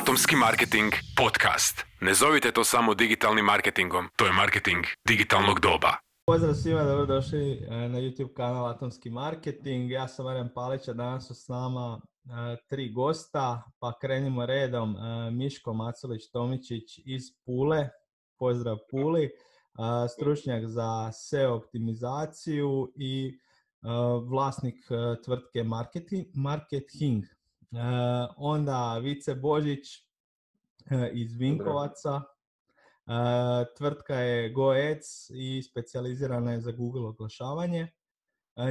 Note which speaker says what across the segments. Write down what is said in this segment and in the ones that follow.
Speaker 1: Atomski marketing podcast. Ne zovite to samo digitalnim marketingom, to je marketing digitalnog doba.
Speaker 2: Pozdrav svima, dobrodošli e, na YouTube kanal Atomski marketing. Ja sam Marijan Palić, danas su s nama e, tri gosta, pa krenimo redom. E, Miško Maculić-Tomičić iz Pule, pozdrav Puli, stručnjak za SEO optimizaciju i vlasnik tvrtke Marketing. Marketing. Onda Vice Božić iz Vinkovaca, tvrtka je GoAds i specijalizirana je za Google oglašavanje.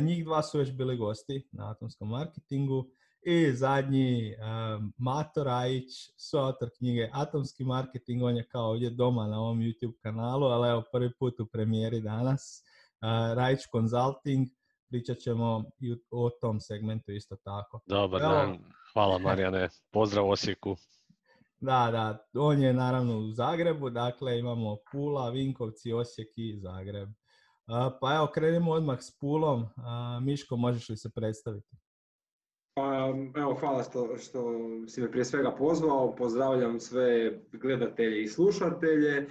Speaker 2: Njih dva su već bili gosti na atomskom marketingu. I zadnji, Mato Rajić, autor knjige Atomski marketing, on je kao ovdje doma na ovom YouTube kanalu, ali evo prvi put u premijeri danas. Rajić Consulting, pričat ćemo i o tom segmentu isto tako.
Speaker 3: Dobar dan, hvala Marijane, pozdrav Osijeku.
Speaker 2: Da, da, on je naravno u Zagrebu, dakle imamo Pula, Vinkovci, Osijek i Zagreb. Pa evo, krenimo odmah s Pulom. Miško, možeš li se predstaviti?
Speaker 4: Pa, evo, hvala što, što si me prije svega pozvao. Pozdravljam sve gledatelje i slušatelje.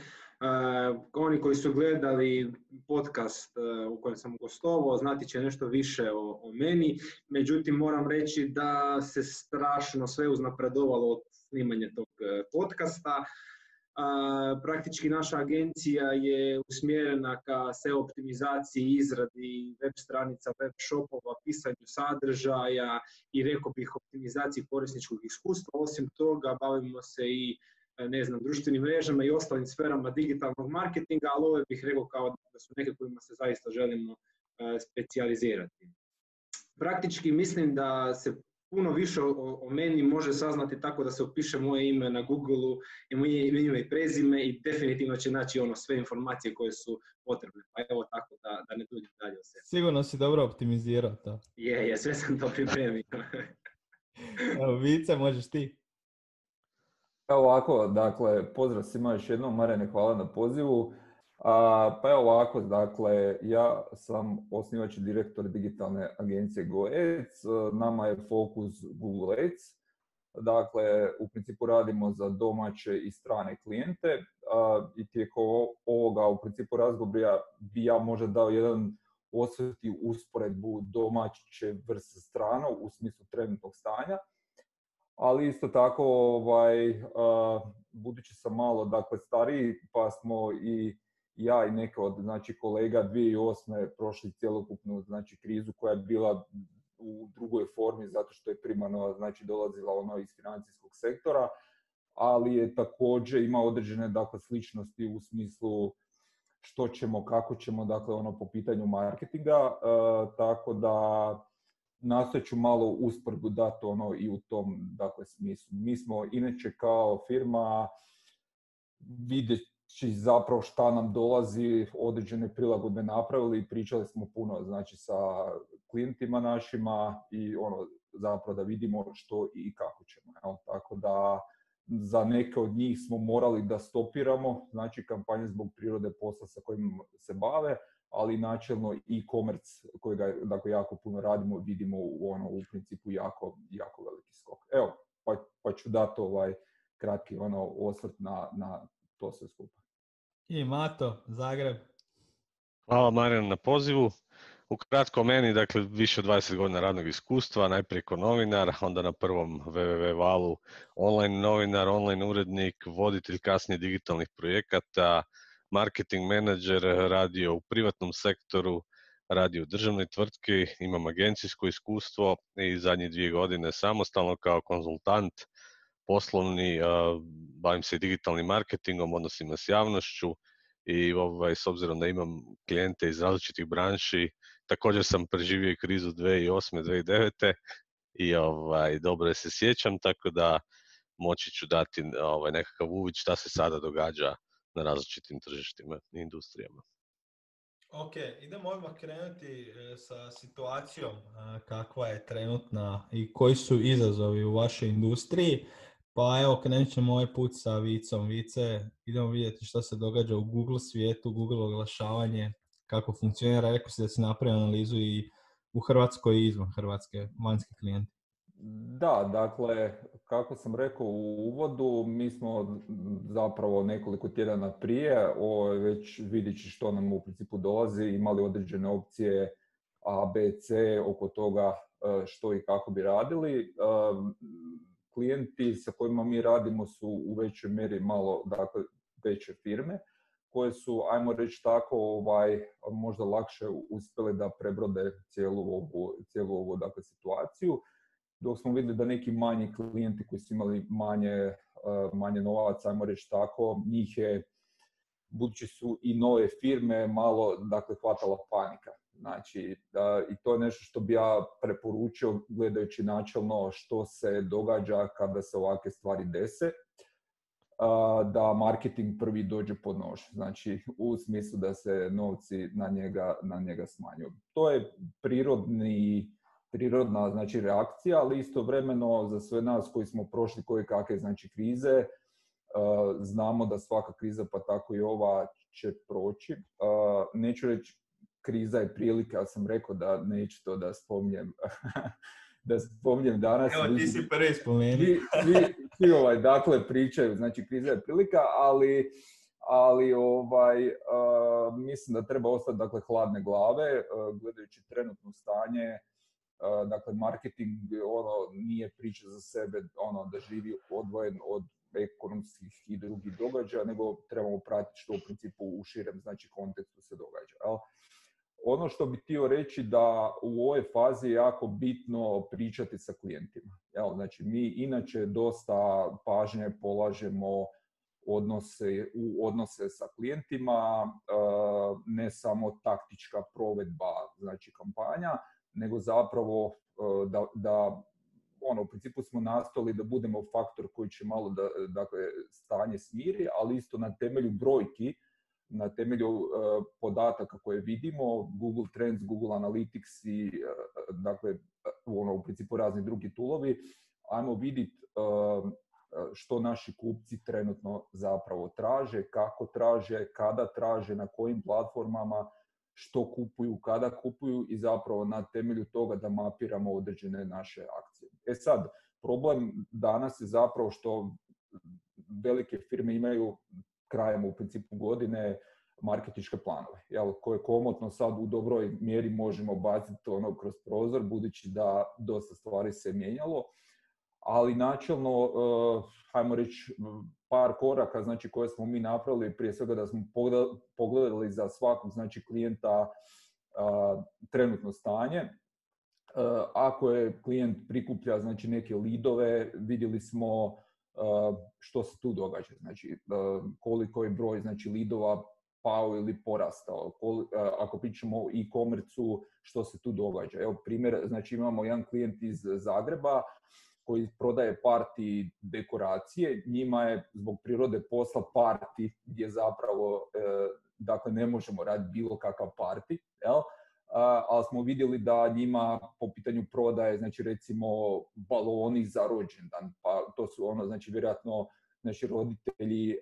Speaker 4: Oni koji su gledali podcast u kojem sam gostovao, znati će nešto više o, o meni. Međutim, moram reći da se strašno sve uznapredovalo od snimanja tog e, podcasta. Praktički naša agencija je usmjerena ka SEO optimizaciji, izradi web stranica, web shopova, pisanju sadržaja i rekao bih optimizaciji korisničkog iskustva. Osim toga bavimo se i ne znam, društvenim mrežama i ostalim sferama digitalnog marketinga, ali ove bih rekao kao da su neke kojima se zaista želimo e, specijalizirati. Praktički mislim da se puno više o, o, meni može saznati tako da se upiše moje ime na Google-u i moje ime i prezime i definitivno će naći ono sve informacije koje su potrebne. Pa evo tako da, da ne duljim dalje o sebi.
Speaker 2: Sigurno si dobro optimizirao to.
Speaker 4: Je, je, sve sam to pripremio.
Speaker 2: Vice, možeš ti.
Speaker 5: Evo ovako, dakle, pozdrav svima još jednom, Marene, hvala na pozivu. A, pa evo ovako, dakle, ja sam osnivač i direktor digitalne agencije GoAds, nama je fokus Google Ads, dakle, u principu radimo za domaće i strane klijente i tijekom ovoga, u principu razgovora bi ja možda dao jedan osvrt i usporedbu domaće vrste strano u smislu trenutnog stanja, ali isto tako, ovaj, budući sam malo dakle, stariji, pa smo i ja i neke od znači, kolega 2008. prošli cjelokupnu znači, krizu koja je bila u drugoj formi zato što je primarno znači, dolazila ono iz financijskog sektora, ali je također ima određene dakle, sličnosti u smislu što ćemo, kako ćemo, dakle, ono po pitanju marketinga, e, tako da nastojat ću malo usporbu dati ono i u tom dakle, smislu. Mi smo inače kao firma vidjet Či zapravo šta nam dolazi, određene prilagodbe napravili i pričali smo puno znači sa klijentima našima i ono zapravo da vidimo što i kako ćemo. Jel? Tako da za neke od njih smo morali da stopiramo, znači kampanje zbog prirode posla sa kojim se bave, ali načelno e-commerce kojega dakle, jako puno radimo, vidimo u, ono, u principu jako, jako veliki skok. Evo, pa, pa ću dati ovaj kratki ono, osvrt na, na to sve skupa.
Speaker 2: I Mato, Zagreb.
Speaker 3: Hvala Marijan na pozivu. Ukratko meni, dakle, više od 20 godina radnog iskustva, najprije kao novinar, onda na prvom www valu online novinar, online urednik, voditelj kasnije digitalnih projekata, marketing menadžer, radio u privatnom sektoru, radio u državnoj tvrtki, imam agencijsko iskustvo i zadnje dvije godine samostalno kao konzultant, poslovni, bavim se digitalnim marketingom, odnosima s javnošću i ovaj, s obzirom da imam klijente iz različitih branši, također sam preživio krizu 2008. 2009. i ovaj, dobro se sjećam, tako da moći ću dati ovaj, nekakav uvid šta se sada događa na različitim tržištima i industrijama.
Speaker 2: Ok, idemo odmah krenuti e, sa situacijom kakva je trenutna i koji su izazovi u vašoj industriji. Pa evo, krenut ćemo ovaj put sa Vicom. Vice, idemo vidjeti što se događa u Google svijetu, Google oglašavanje, kako funkcionira. Rekao si da si napravio analizu i u Hrvatskoj i izvan Hrvatske, vanjski klijenti.
Speaker 5: Da, dakle, kako sam rekao u uvodu, mi smo zapravo nekoliko tjedana prije, o, već vidjeći što nam u principu dolazi, imali određene opcije A, B, C oko toga e, što i kako bi radili. E, klijenti sa kojima mi radimo su u većoj mjeri malo dakle, veće firme koje su, ajmo reći tako, ovaj, možda lakše uspjele da prebrode cijelu ovu, cijelu ovu dakle, situaciju dok smo vidjeli da neki manji klijenti koji su imali manje, eh, manje novaca, ajmo reći tako, njih je, budući su i nove firme, malo dakle, hvatala panika. Znači, i to je nešto što bi ja preporučio gledajući načelno što se događa kada se ovakve stvari dese, da marketing prvi dođe pod nož. Znači, u smislu da se novci na njega, na njega smanjuju. To je prirodni prirodna znači, reakcija, ali istovremeno za sve nas koji smo prošli koje kakve znači, krize, e, znamo da svaka kriza, pa tako i ova, će proći. E, neću reći kriza je prilika, ja sam rekao da neću to da spominjem da spominjem danas.
Speaker 2: Evo, ti si prvi spomeni.
Speaker 5: Svi, svi, ovaj, dakle, pričaju, znači kriza je prilika, ali, ali ovaj, uh, mislim da treba ostati dakle, hladne glave, uh, gledajući trenutno stanje, dakle marketing ono nije priča za sebe ono da živi odvojen od ekonomskih i drugih događaja, nego trebamo pratiti što u principu u širem znači kontekstu se događa. Jel? Ono što bih htio reći da u ovoj fazi je jako bitno pričati sa klijentima. Jel? Znači mi inače dosta pažnje polažemo odnose, u odnose sa klijentima, ne samo taktička provedba znači kampanja, nego zapravo e, da, da ono, u principu smo nastali da budemo faktor koji će malo da, dakle, stanje smiri, ali isto na temelju brojki, na temelju uh, podataka koje vidimo, Google Trends, Google Analytics i uh, dakle, ono, u principu razni drugi tulovi, ajmo vidjeti što naši kupci trenutno zapravo traže, kako traže, kada traže, na kojim platformama, što kupuju, kada kupuju i zapravo na temelju toga da mapiramo određene naše akcije. E sad, problem danas je zapravo što velike firme imaju krajem u principu godine marketičke planove, jel, koje komotno sad u dobroj mjeri možemo baciti ono kroz prozor, budući da dosta stvari se mijenjalo ali načelno, uh, hajmo reći, par koraka znači, koje smo mi napravili, prije svega da smo pogledali za svakog znači, klijenta uh, trenutno stanje. Uh, ako je klijent prikuplja znači, neke lidove, vidjeli smo što se tu događa, znači koliko je broj znači, lidova pao ili porastao. Ako pričamo o e-commerce što se tu događa. Evo primjer, znači imamo jedan klijent iz Zagreba koji prodaje parti dekoracije, njima je zbog prirode posla parti gdje zapravo e, dakle ne možemo raditi bilo kakav parti, jel? ali smo vidjeli da njima po pitanju prodaje, znači recimo baloni za rođendan, pa to su ono, znači vjerojatno naši roditelji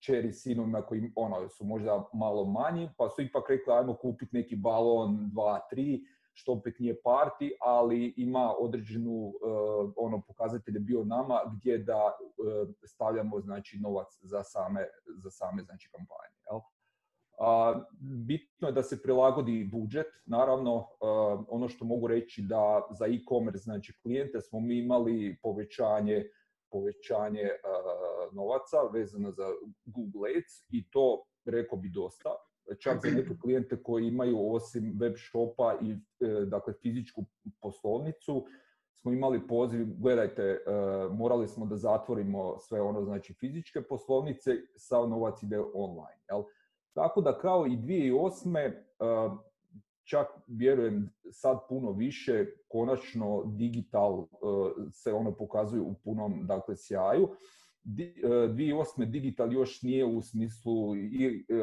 Speaker 5: čeri sinovima koji ono, su možda malo manji, pa su ipak rekli ajmo kupiti neki balon, dva, tri, što opet nije parti, ali ima određenu uh, ono pokazatelje bio nama gdje da uh, stavljamo znači novac za same, za same znači kampanje. Jel? Uh, bitno je da se prilagodi budžet. Naravno, uh, ono što mogu reći da za e-commerce znači klijente smo mi imali povećanje povećanje uh, novaca vezano za Google Ads i to rekao bi dosta čak za neke klijente koji imaju osim web shopa i e, dakle fizičku poslovnicu smo imali poziv, gledajte, e, morali smo da zatvorimo sve ono, znači fizičke poslovnice, sav novac ide online. Jel? Tako da kao i 2008. E, čak vjerujem sad puno više, konačno digital se ono pokazuje u punom dakle, sjaju. 2008. E, digital još nije u smislu, i, e,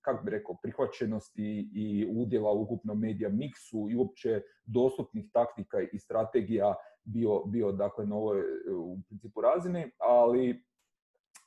Speaker 5: kako bi rekao, prihvaćenosti i udjela u ukupnom medija miksu i uopće dostupnih taktika i strategija bio, bio dakle, na ovoj e, u principu razini, ali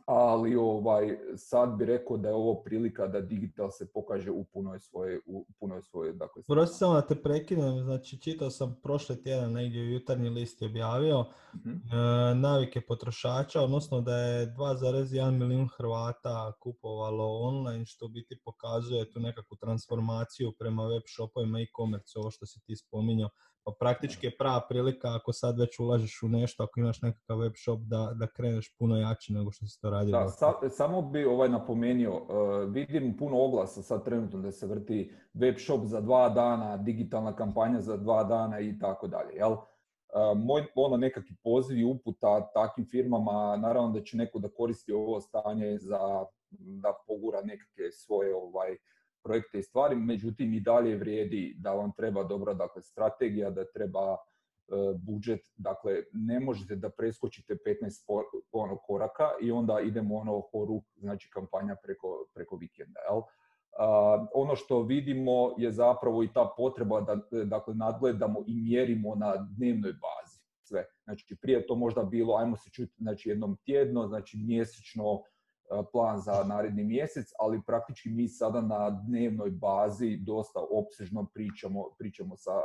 Speaker 5: ali ovaj, sad bi rekao da je ovo prilika da digital se pokaže u punoj svoje, u punoj svoje, dakle,
Speaker 2: Prosti samo da te prekinem, znači čitao sam prošli tjedan negdje u jutarnji list je objavio
Speaker 5: Mhm.
Speaker 2: e, navike potrošača, odnosno da je 2,1 milijun Hrvata kupovalo online, što biti pokazuje tu nekakvu transformaciju prema web shopovima i e-commerce, ovo što si ti spominjao. Pa praktički je prava prilika ako sad već ulažeš u nešto, ako imaš nekakav web shop, da, da kreneš puno jače nego što si to radio.
Speaker 5: Da, sa- samo bi ovaj napomenio, uh, vidim puno oglasa sad trenutno da se vrti web shop za dva dana, digitalna kampanja za dva dana i tako dalje, jel? Uh, moj ono nekakvi poziv i uputa takvim firmama, naravno da će neko da koristi ovo stanje za da pogura nekakve svoje ovaj projekte i stvari, međutim i dalje vrijedi da vam treba dobra dakle strategija, da treba e, budžet, dakle ne možete da preskočite 15 po- ono, koraka i onda idemo ono horuk, znači kampanja preko, preko vikenda. Jel? A, ono što vidimo je zapravo i ta potreba da dakle, nadgledamo i mjerimo na dnevnoj bazi sve. Znači prije je to možda bilo, ajmo se čuti znači, jednom tjedno, znači mjesečno plan za naredni mjesec, ali praktički mi sada na dnevnoj bazi dosta opsežno pričamo, pričamo sa e,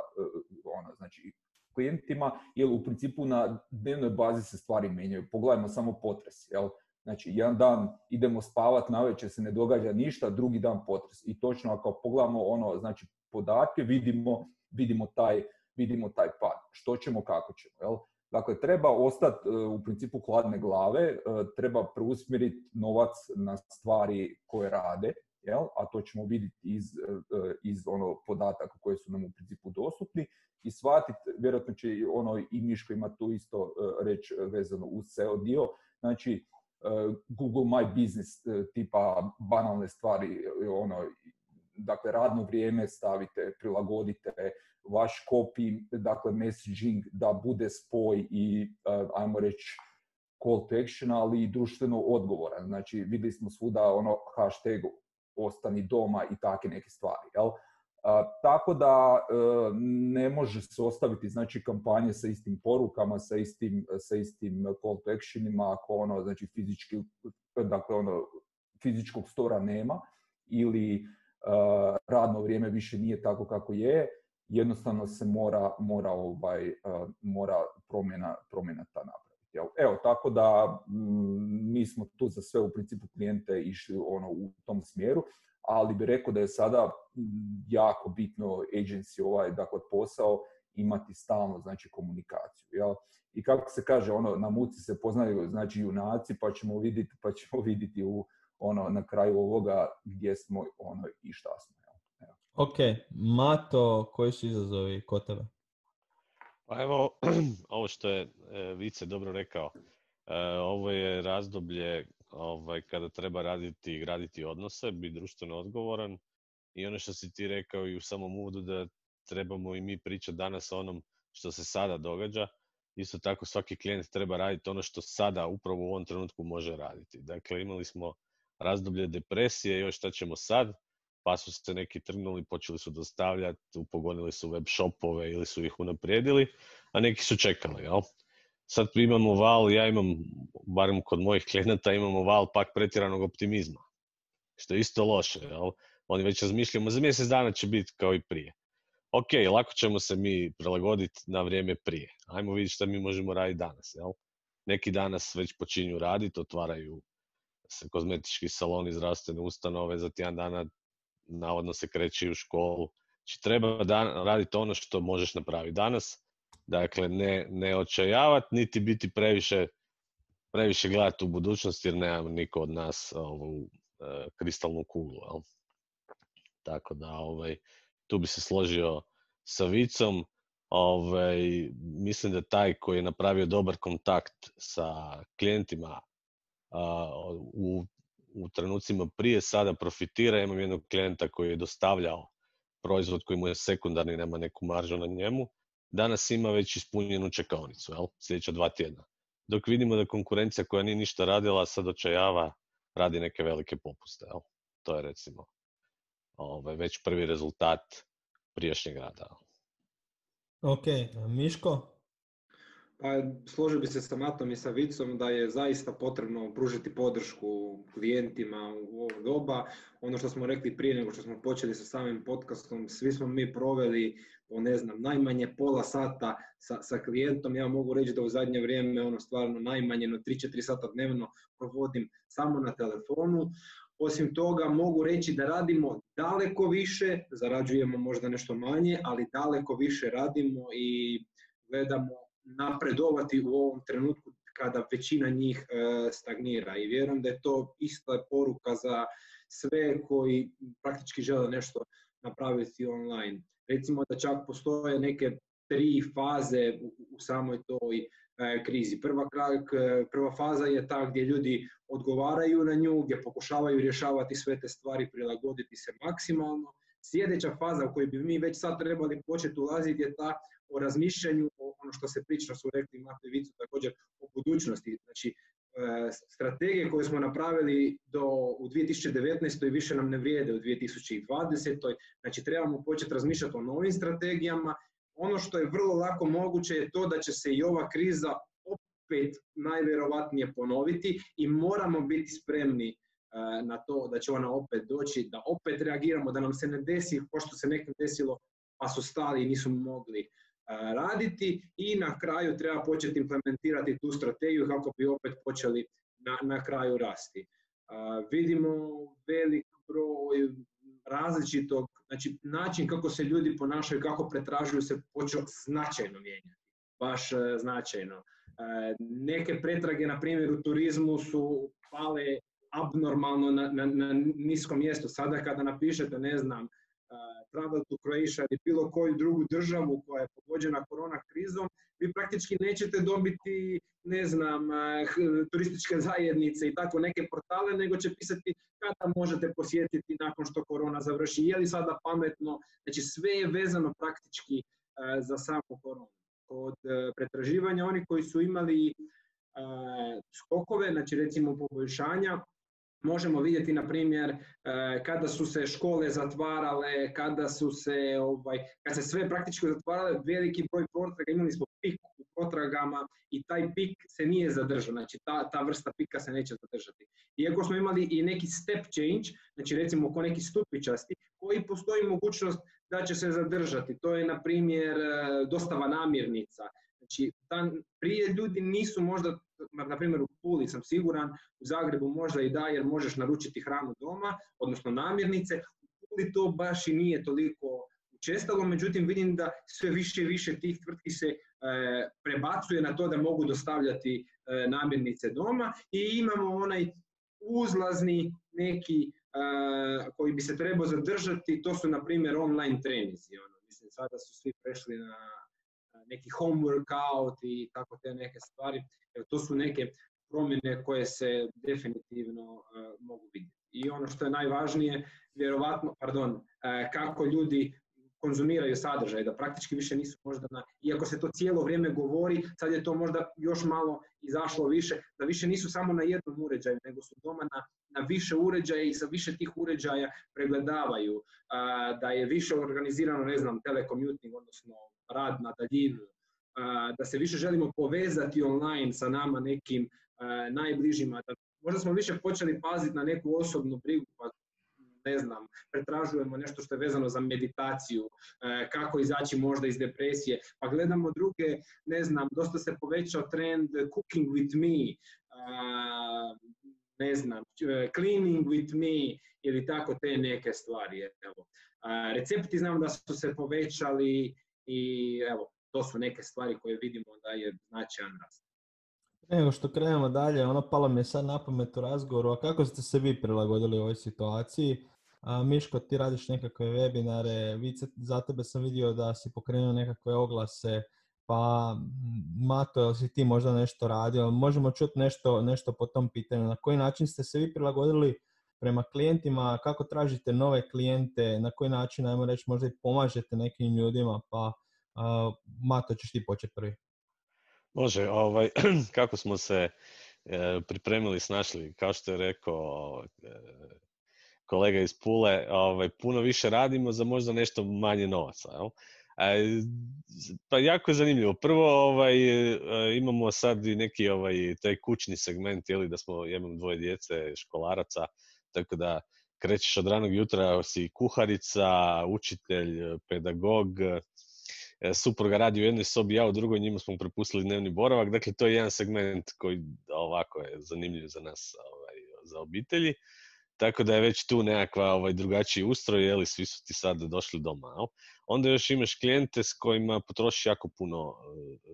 Speaker 5: ono, znači, klijentima, jer u principu na dnevnoj bazi se stvari mijenjaju. Pogledajmo samo potres, jel? Znači, jedan dan idemo spavat, navečer se ne događa ništa, drugi dan potres. I točno ako pogledamo ono, znači, podatke, vidimo, vidimo, taj, vidimo taj pad. Što ćemo, kako ćemo, jel? Dakle, treba ostati u principu hladne glave, e, treba preusmjeriti novac na stvari koje rade, jel? a to ćemo vidjeti iz, e, iz ono podataka koji su nam u principu dostupni i shvatiti, vjerojatno će ono i Miško ima tu isto e, reći vezano uz SEO dio, znači e, Google My Business e, tipa banalne stvari, e, ono, dakle radno vrijeme stavite, prilagodite, vaš copy, dakle messaging da bude spoj i e, ajmo reći call to action, ali i društveno odgovoran. Znači vidjeli smo svuda ono hashtag ostani doma i takve neke stvari. Jel? A, tako da e, ne može se ostaviti znači kampanje sa istim porukama, sa istim, sa istim call to actionima ako ono znači fizički dakle ono fizičkog stora nema ili e, radno vrijeme više nije tako kako je, jednostavno se mora mora ovaj e, mora promjena promjena ta napraviti. Evo tako da mm, mi smo tu za sve u principu klijente išli ono u tom smjeru ali bi rekao da je sada jako bitno agency ovaj dakle posao imati stalno znači komunikaciju jel? i kako se kaže ono na muci se poznaju znači junaci pa ćemo vidjeti pa ćemo vidjeti u ono na kraju ovoga gdje smo ono i šta smo?
Speaker 2: Ok, Mato, koji su izazovi kod tebe?
Speaker 3: Pa evo, ovo što je e, Vice dobro rekao, e, ovo je razdoblje ovaj, kada treba raditi i graditi odnose, biti društveno odgovoran i ono što si ti rekao i u samom uvodu da trebamo i mi pričati danas o onom što se sada događa, isto tako svaki klijent treba raditi ono što sada upravo u ovom trenutku može raditi. Dakle, imali smo razdoblje depresije, još šta ćemo sad, pa su se neki trgnuli, počeli su dostavljati, upogonili su web shopove ili su ih unaprijedili, a neki su čekali, jel? Sad imamo val, ja imam, barem kod mojih klijenata, imamo val pak pretjeranog optimizma, što je isto loše, jel? Oni već razmišljamo, za mjesec dana će biti kao i prije. Ok, lako ćemo se mi prilagoditi na vrijeme prije. Ajmo vidjeti šta mi možemo raditi danas, jel? Neki danas već počinju raditi, otvaraju se kozmetički saloni, zdravstvene ustanove, za tjedan dana navodno se kreće u školu. Znači treba dan, raditi ono što možeš napraviti danas, dakle ne, ne očajavati, niti biti previše, previše gledati u budućnost jer nema niko od nas ovu e, kristalnu kuglu. Jel? Tako da ovaj, tu bi se složio sa Vicom. Ovaj, mislim da taj koji je napravio dobar kontakt sa klijentima a, u u trenucima prije sada profitira. Imam jednog klijenta koji je dostavljao proizvod koji mu je sekundarni, nema neku maržu na njemu. Danas ima već ispunjenu čekaonicu, jel? sljedeća dva tjedna. Dok vidimo da konkurencija koja nije ništa radila, sad očajava, radi neke velike popuste. Jel? To je recimo ovaj, već prvi rezultat prijašnjeg rada.
Speaker 2: Ok, Miško?
Speaker 4: Pa složio bi se sa Matom i sa Vicom da je zaista potrebno pružiti podršku klijentima u ovo doba. Ono što smo rekli prije nego što smo počeli sa samim podcastom, svi smo mi proveli po ne znam, najmanje pola sata sa, sa klijentom. Ja mogu reći da u zadnje vrijeme ono stvarno najmanje no 3-4 sata dnevno provodim samo na telefonu. Osim toga mogu reći da radimo daleko više, zarađujemo možda nešto manje, ali daleko više radimo i gledamo napredovati u ovom trenutku kada većina njih e, stagnira i vjerujem da je to ista poruka za sve koji praktički žele nešto napraviti online. Recimo da čak postoje neke tri faze u, samoj toj e, krizi. Prva, prva faza je ta gdje ljudi odgovaraju na nju, gdje pokušavaju rješavati sve te stvari, prilagoditi se maksimalno. Sljedeća faza u kojoj bi mi već sad trebali početi ulaziti je ta o razmišljanju, ono što se priča, su rekli Mate Vicu također, o budućnosti. Znači, e, strategije koje smo napravili do, u 2019. više nam ne vrijede u 2020. Znači, trebamo početi razmišljati o novim strategijama. Ono što je vrlo lako moguće je to da će se i ova kriza opet najvjerovatnije ponoviti i moramo biti spremni e, na to da će ona opet doći, da opet reagiramo, da nam se ne desi pošto se nekim desilo pa su stali i nisu mogli raditi i na kraju treba početi implementirati tu strategiju kako bi opet počeli na, na kraju rasti. Vidimo velik broj različitog, znači način kako se ljudi ponašaju, kako pretražuju se počeo značajno mijenjati, baš e, značajno. E, neke pretrage, na primjer u turizmu su pale abnormalno na, na, na niskom mjestu. Sada kada napišete, ne znam, travel to Croatia ili bilo koju drugu državu koja je pogođena korona krizom, vi praktički nećete dobiti, ne znam, turističke zajednice i tako neke portale, nego će pisati kada možete posjetiti nakon što korona završi, je li sada pametno, znači sve je vezano praktički za samu koronu. Kod e, pretraživanja oni koji su imali skokove, znači recimo poboljšanja, Možemo vidjeti, na primjer, e, kada su se škole zatvarale, kada su se, ovaj, kada se sve praktički zatvarale, veliki broj potraga, imali smo pik u potragama i taj pik se nije zadržao, znači ta, ta vrsta pika se neće zadržati. Iako smo imali i neki step change, znači recimo oko neki stupičasti, koji postoji mogućnost da će se zadržati. To je, na primjer, e, dostava namirnica. Znači, prije ljudi nisu možda na primjer u Puli sam siguran, u Zagrebu možda i da jer možeš naručiti hranu doma, odnosno namirnice, u Puli to baš i nije toliko učestalo, međutim vidim da sve više i više tih tvrtki se e, prebacuje na to da mogu dostavljati e, namirnice doma i imamo onaj uzlazni neki e, koji bi se trebao zadržati, to su na primjer online trenizi. Ono. Mislim, sada su svi prešli na neki home workout i tako te neke stvari. to su neke promjene koje se definitivno uh, mogu vidjeti. I ono što je najvažnije, vjerovatno, pardon, uh, kako ljudi konzumiraju sadržaj, da praktički više nisu možda na, iako se to cijelo vrijeme govori, sad je to možda još malo izašlo više, da više nisu samo na jednom uređaju, nego su doma na, na više uređaja i sa više tih uređaja pregledavaju, da je više organizirano, ne znam, telekommuting, odnosno rad na daljinu, da se više želimo povezati online sa nama nekim najbližima, da možda smo više počeli paziti na neku osobnu brigu, pa ne znam, pretražujemo nešto što je vezano za meditaciju, kako izaći možda iz depresije, pa gledamo druge, ne znam, dosta se povećao trend cooking with me, ne znam, cleaning with me ili tako te neke stvari. Evo. Recepti znam da su se povećali i evo, to su neke stvari koje vidimo da je značajan rast.
Speaker 2: Nego što krenemo dalje, ono palo mi je sad na pamet u razgovoru, a kako ste se vi prilagodili u ovoj situaciji? A, Miško, ti radiš nekakve webinare, za tebe sam vidio da si pokrenuo nekakve oglase, pa Mato, jel si ti možda nešto radio? Možemo čuti nešto, nešto po tom pitanju. Na koji način ste se vi prilagodili prema klijentima, kako tražite nove klijente, na koji način, ajmo reći, možda i pomažete nekim ljudima, pa Uh, Mato, ćeš ti početi prvi.
Speaker 3: Može, ovaj, kako smo se e, pripremili, snašli, kao što je rekao e, kolega iz Pule, ovaj, puno više radimo za možda nešto manje novaca. Jel? Pa jako je zanimljivo. Prvo ovaj, imamo sad i neki ovaj, taj kućni segment, jeli, da smo, imam dvoje djece, školaraca, tako da krećeš od ranog jutra, si kuharica, učitelj, pedagog, E, supruga radi u jednoj sobi, ja u drugoj, njima smo prepustili dnevni boravak. Dakle, to je jedan segment koji ovako je zanimljiv za nas, ovaj, za obitelji. Tako da je već tu nekakva ovaj, drugačiji ustroj, jeli, svi su ti sad došli doma. Jel? Onda još imaš klijente s kojima potrošiš jako puno, e,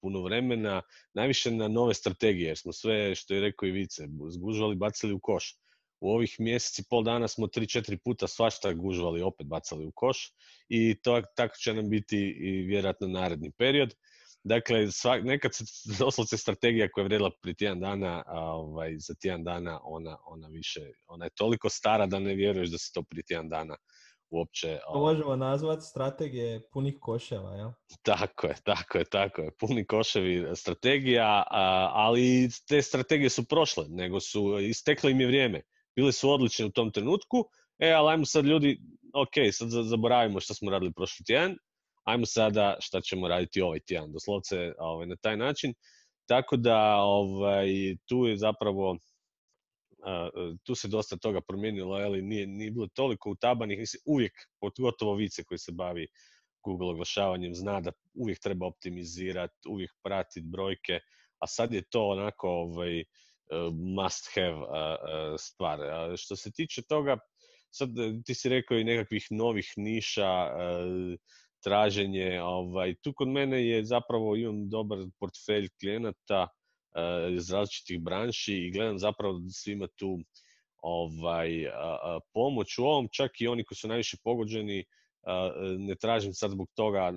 Speaker 3: puno vremena, najviše na nove strategije, jer smo sve, što je rekao i Vice, zgužvali, bacili u koš u ovih mjeseci pol dana smo tri, četiri puta svašta gužvali opet bacali u koš i to tako će nam biti i vjerojatno naredni period. Dakle, svak, nekad se doslovce strategija koja je vrijedila prije tjedan dana, a, ovaj, za tjedan dana ona, ona više, ona je toliko stara da ne vjeruješ da se to prije tjedan dana uopće...
Speaker 2: To ovaj možemo nazvati strategije punih koševa, jel?
Speaker 3: Tako je, tako je, tako je. Puni koševi strategija, ali te strategije su prošle, nego su istekle im je vrijeme bile su odlične u tom trenutku, e, ali ajmo sad ljudi, ok, sad zaboravimo što smo radili prošli tjedan, ajmo sada šta ćemo raditi ovaj tjedan, doslovce ovaj, na taj način. Tako da ovaj, tu je zapravo tu se dosta toga promijenilo, ali nije, nije bilo toliko utabanih, mislim, uvijek, pogotovo vice koji se bavi Google oglašavanjem, zna da uvijek treba optimizirati, uvijek pratiti brojke, a sad je to onako ovaj, must have stvar. Što se tiče toga, sad e, ti si rekao i nekakvih novih niša, e, traženje, ovaj, tu kod mene je zapravo imam dobar portfelj klijenata e, iz različitih branši i gledam zapravo da svima tu ovaj, pomoć u ovom, čak i oni koji su najviše pogođeni, ne tražim sad zbog toga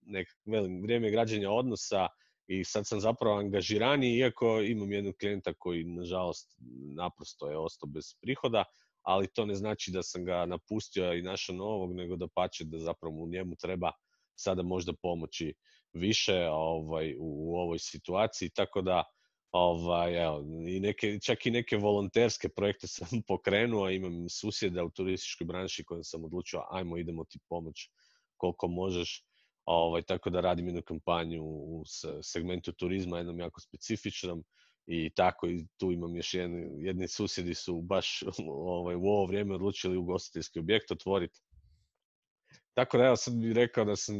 Speaker 3: nek, velim, vrijeme građenja odnosa, i sad sam zapravo angažirani, iako imam jednog klijenta koji nažalost naprosto je ostao bez prihoda, ali to ne znači da sam ga napustio i našao novog, nego da pače da zapravo u njemu treba sada možda pomoći više ovaj, u, ovoj situaciji, tako da ovaj, evo, i neke, čak i neke volonterske projekte sam pokrenuo, imam susjeda u turističkoj branši kojem sam odlučio ajmo idemo ti pomoć koliko možeš Ovaj, tako da radim jednu kampanju u segmentu turizma, jednom jako specifičnom i tako i tu imam još jedni, jedni susjedi su baš ovaj, u ovo vrijeme odlučili ugostiteljski objekt otvoriti. Tako da evo sad bih rekao da sam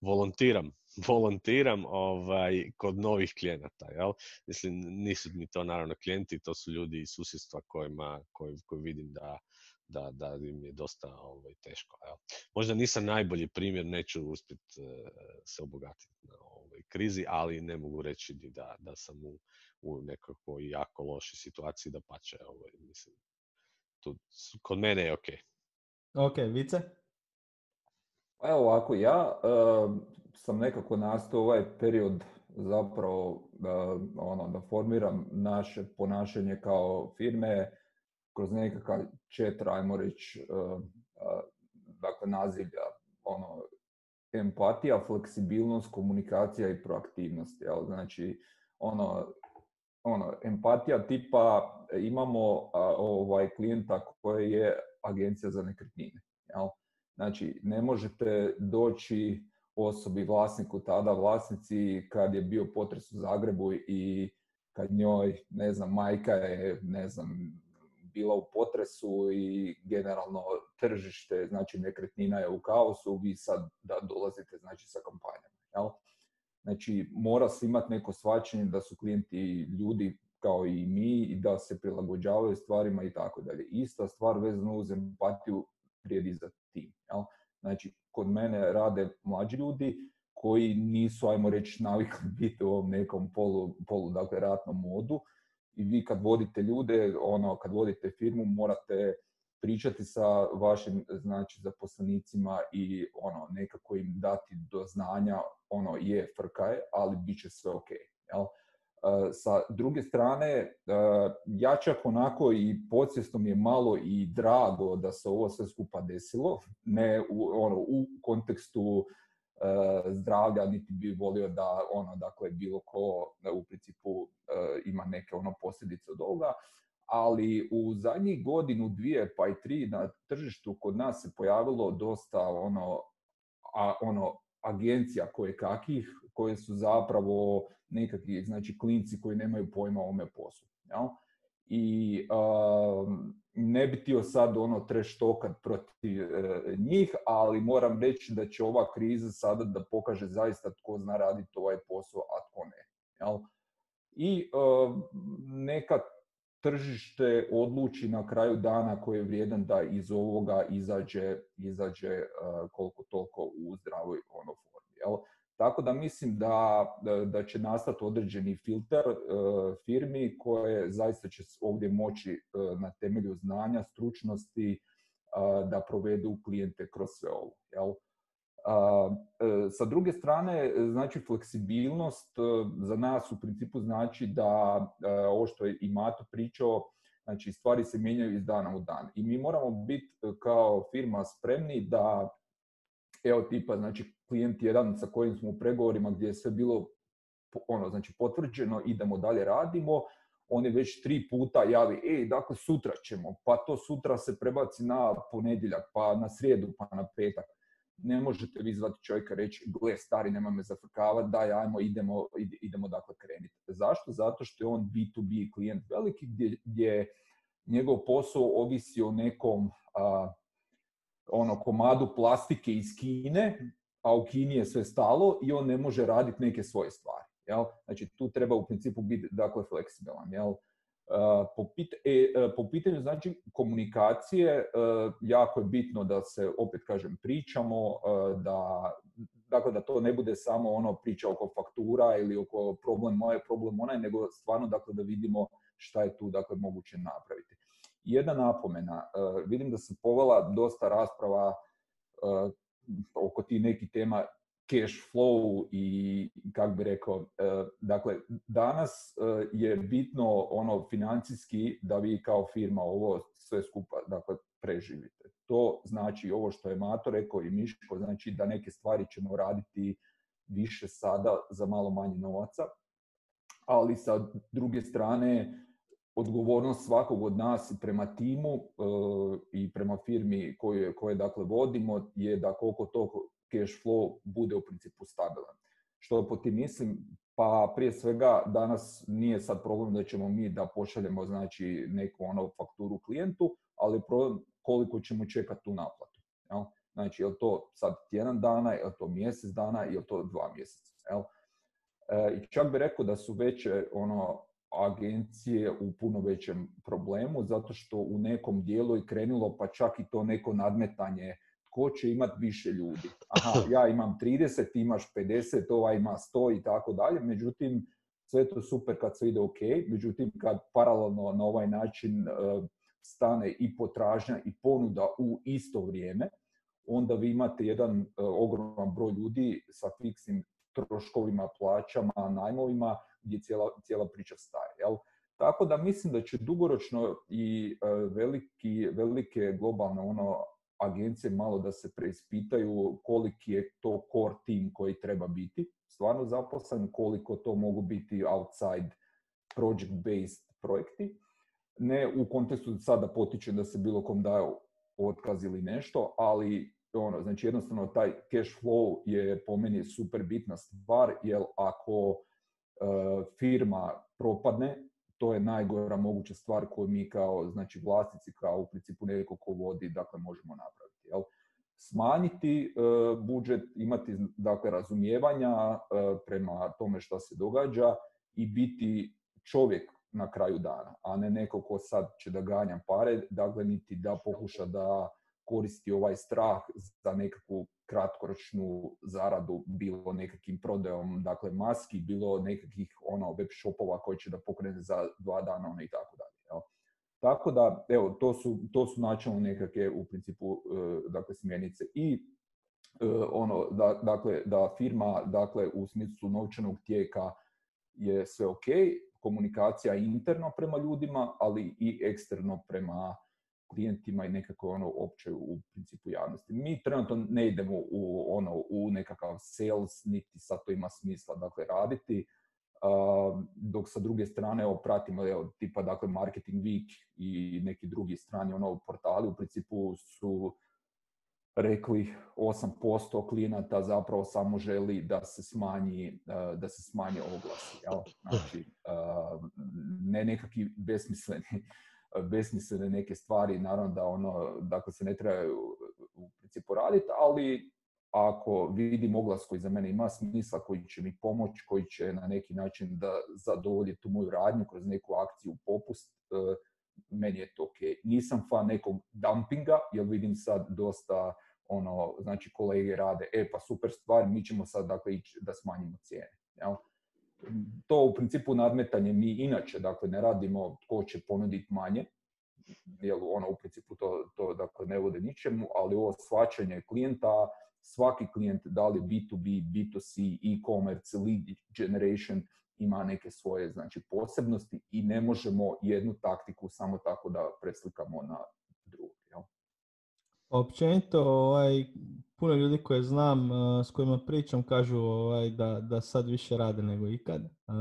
Speaker 3: volontiram, volontiram ovaj, kod novih klijenata. Jel? Mislim, nisu mi to naravno klijenti, to su ljudi iz susjedstva kojima, koji, koji vidim da, da, da im je dosta ovaj, teško. Evo. Možda nisam najbolji primjer, neću uspjeti e, se obogatiti na ovoj krizi, ali ne mogu reći da, da sam u, u nekakvoj jako lošoj situaciji da pače. Ovaj, mislim, tu, kod mene je ok.
Speaker 2: Ok, Vice?
Speaker 5: Pa evo ovako, ja uh, sam nekako nastao ovaj period zapravo uh, ono, da formiram naše ponašanje kao firme, kroz nekakav četiri, ajmo reći, e, e, dakle, nazivlja, ono, empatija, fleksibilnost, komunikacija i proaktivnost. Jel? Znači, ono, ono, empatija tipa imamo ovaj klijenta koji je agencija za nekretnine. Jel? Znači, ne možete doći osobi, vlasniku, tada vlasnici, kad je bio potres u Zagrebu i kad njoj, ne znam, majka je, ne znam, bila u potresu i generalno tržište, znači nekretnina je u kaosu, vi sad da dolazite znači sa kampanjama. Jel? Znači mora se imati neko svačanje da su klijenti ljudi kao i mi i da se prilagođavaju stvarima i tako dalje. Ista stvar vezano uz empatiju vrijedi za tim. Jel? Znači, kod mene rade mlađi ljudi koji nisu, ajmo reći, navikli biti u ovom nekom polu, polu dakle, ratnom modu, i vi kad vodite ljude, ono, kad vodite firmu, morate pričati sa vašim znači zaposlenicima i ono nekako im dati do znanja ono je frka je, ali bit će sve ok. Jel? E, sa druge strane, e, ja čak onako i podsvjesno mi je malo i drago da se ovo sve skupa desilo, ne u, ono, u kontekstu zdravlja, niti bi volio da ono, dakle, bilo ko u principu e, ima neke ono posljedice od ovoga, ali u zadnjih godinu, dvije pa i tri na tržištu kod nas se pojavilo dosta ono a, ono, agencija koje kakih, koje su zapravo nekakvi, znači klinci koji nemaju pojma o ome poslu. Jel? I ne bi htio sad ono treštokat protiv e, njih, ali moram reći da će ova kriza sada da pokaže zaista tko zna raditi ovaj posao, a tko ne. Jel? I neka tržište odluči na kraju dana koji je vrijedan da iz ovoga izađe, izađe koliko toliko u zdravoj ono formi. Jel? Tako da mislim da, da, će nastati određeni filter e, firmi koje zaista će ovdje moći e, na temelju znanja, stručnosti da provedu klijente kroz sve ovo. Jel? E, sa druge strane, znači fleksibilnost za nas u principu znači da ovo što je i Mato pričao, znači stvari se mijenjaju iz dana u dan. I mi moramo biti kao firma spremni da evo tipa, znači klijent jedan sa kojim smo u pregovorima gdje je sve bilo ono, znači potvrđeno, idemo dalje radimo, on je već tri puta javi, ej, dakle sutra ćemo, pa to sutra se prebaci na ponedjeljak, pa na srijedu, pa na petak. Ne možete vi zvati čovjeka reći, gle, stari, nema me zafrkavati, daj, ajmo, idemo, idemo dakle kreniti. Zašto? Zato što je on B2B klijent veliki, gdje, gdje njegov posao ovisi o nekom ono komadu plastike iz Kine, a u Kini je sve stalo i on ne može raditi neke svoje stvari. Jel? Znači tu treba u principu biti dakle fleksibilan. Jel? Po, e, po pitanju znači komunikacije jako je bitno da se opet kažem pričamo da dakle da to ne bude samo ono priča oko faktura ili oko problem moje problem onaj nego stvarno dakle da vidimo šta je tu dakle moguće napraviti. Jedna napomena, e, vidim da se povela dosta rasprava e, oko tih nekih tema cash flow i kako bi rekao, e, dakle danas je bitno ono financijski da vi kao firma ovo sve skupa dakle preživite. To znači ovo što je Mato rekao i Miško, znači da neke stvari ćemo raditi više sada za malo manje novaca, ali sa druge strane odgovornost svakog od nas prema timu e, i prema firmi koju, koje dakle vodimo je da koliko to cash flow bude u principu stabilan. Što po tim mislim? Pa prije svega danas nije sad problem da ćemo mi da pošaljemo znači neku ono fakturu klijentu, ali problem koliko ćemo čekati tu naplatu. Jel? Znači, je to sad tjedan dana, je to mjesec dana, je to dva mjeseca. Jel? E, čak bi rekao da su veće ono, agencije u puno većem problemu zato što u nekom dijelu je krenulo pa čak i to neko nadmetanje tko će imati više ljudi. Aha, ja imam 30, imaš 50, ova ima 100 i tako dalje. Međutim, sve to super kad sve ide ok. Međutim, kad paralelno na ovaj način e, stane i potražnja i ponuda u isto vrijeme, onda vi imate jedan e, ogroman broj ljudi sa fiksnim troškovima, plaćama, najmovima gdje cijela, cijela priča staje. Jel? Tako da mislim da će dugoročno i e, veliki, velike globalne ono, agencije malo da se preispitaju koliki je to core team koji treba biti stvarno zaposlen, koliko to mogu biti outside project-based projekti. Ne u kontekstu sada potiče da se bilo kom daju otkaz ili nešto, ali ono, znači jednostavno taj cash flow je po meni super bitna stvar, jer ako firma propadne, to je najgora moguća stvar koju mi kao znači vlasnici, kao u principu neko ko vodi, dakle možemo napraviti. Jel? Smanjiti e, budžet, imati dakle razumijevanja e, prema tome što se događa i biti čovjek na kraju dana, a ne neko ko sad će da ganja pare, dakle niti da pokuša da koristi ovaj strah za nekakvu kratkoročnu zaradu, bilo nekakvim prodajom dakle, maski, bilo nekakvih ono, web shopova koji će da pokrene za dva dana ono, i tako dalje. Tako da, evo, to su, to su načelno nekakve u principu e, dakle, smjernice. I e, ono, da, dakle, da firma dakle, u smislu novčanog tijeka je sve ok, komunikacija interno prema ljudima, ali i eksterno prema klijentima i nekako ono opće u principu javnosti. Mi trenutno ne idemo u, ono, u nekakav sales, niti sad to ima smisla dakle, raditi, dok sa druge strane evo, pratimo evo, tipa dakle, Marketing Week i neki drugi strani ono, portali u principu su rekli 8% klijenata zapravo samo želi da se smanji, da se smanji oglasi. Jel? Znači, ne nekakvi besmisleni, besmislene neke stvari, naravno da ono, dakle se ne trebaju u principu raditi, ali ako vidim oglas koji za mene ima smisla, koji će mi pomoći, koji će na neki način da zadovolji tu moju radnju kroz neku akciju popust, meni je to ok. Nisam fan nekog dumpinga, jer vidim sad dosta ono, znači kolege rade, e pa super stvar, mi ćemo sad dakle ići da smanjimo cijene. Jel? To u principu nadmetanje mi inače, dakle ne radimo tko će ponuditi manje, jer ono u principu to, to dakle, ne vode ničemu, ali ovo shvaćanje klijenta, svaki klijent, da li B2B, B2C, e-commerce, lead generation, ima neke svoje znači, posebnosti i ne možemo jednu taktiku samo tako da preslikamo na?
Speaker 2: Općenito, ovaj, puno ljudi koje znam, uh, s kojima pričam, kažu ovaj, da, da sad više rade nego ikad. Uh,